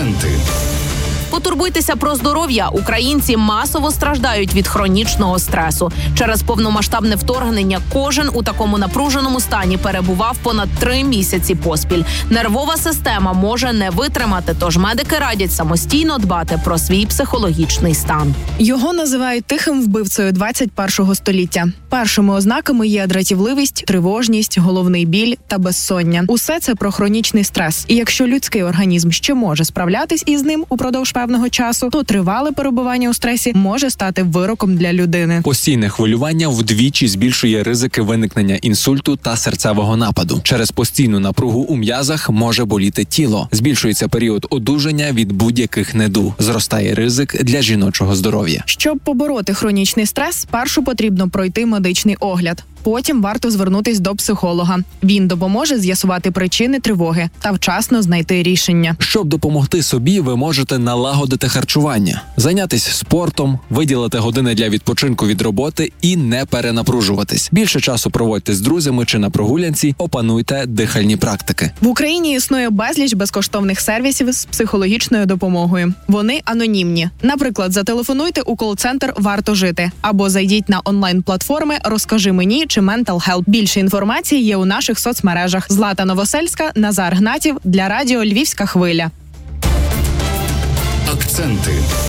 Акценти. Потурбуйтеся про здоров'я. Українці масово страждають від хронічного стресу. Через повномасштабне вторгнення кожен у такому напруженому стані перебував понад три місяці поспіль. Нервова система може не витримати, тож медики радять самостійно дбати про свій психологічний стан. Його називають тихим вбивцею 21-го століття. Першими ознаками є дратівливість, тривожність, головний біль та безсоння. Усе це про хронічний стрес. І якщо людський організм ще може справлятись із ним упродовж певного часу, то тривале перебування у стресі може стати вироком для людини. Постійне хвилювання вдвічі збільшує ризики виникнення інсульту та серцевого нападу. Через постійну напругу у м'язах може боліти тіло. Збільшується період одужання від будь-яких недуг. Зростає ризик для жіночого здоров'я. Щоб побороти хронічний стрес, спершу потрібно пройти медичний огляд. Потім варто звернутись до психолога. Він допоможе з'ясувати причини тривоги та вчасно знайти рішення. Щоб допомогти собі, ви можете налагодити харчування, зайнятися спортом, виділити години для відпочинку від роботи і не перенапружуватись. Більше часу проводьте з друзями чи на прогулянці, опануйте дихальні практики. В Україні існує безліч безкоштовних сервісів з психологічною допомогою. Вони анонімні. Наприклад, зателефонуйте у кол-центр Варто жити або зайдіть на онлайн-платформи Розкажи мені чи Mental Health. Більше інформації є у наших соцмережах. Злата Новосельська, Назар Гнатів для радіо Львівська хвиля. Акценти.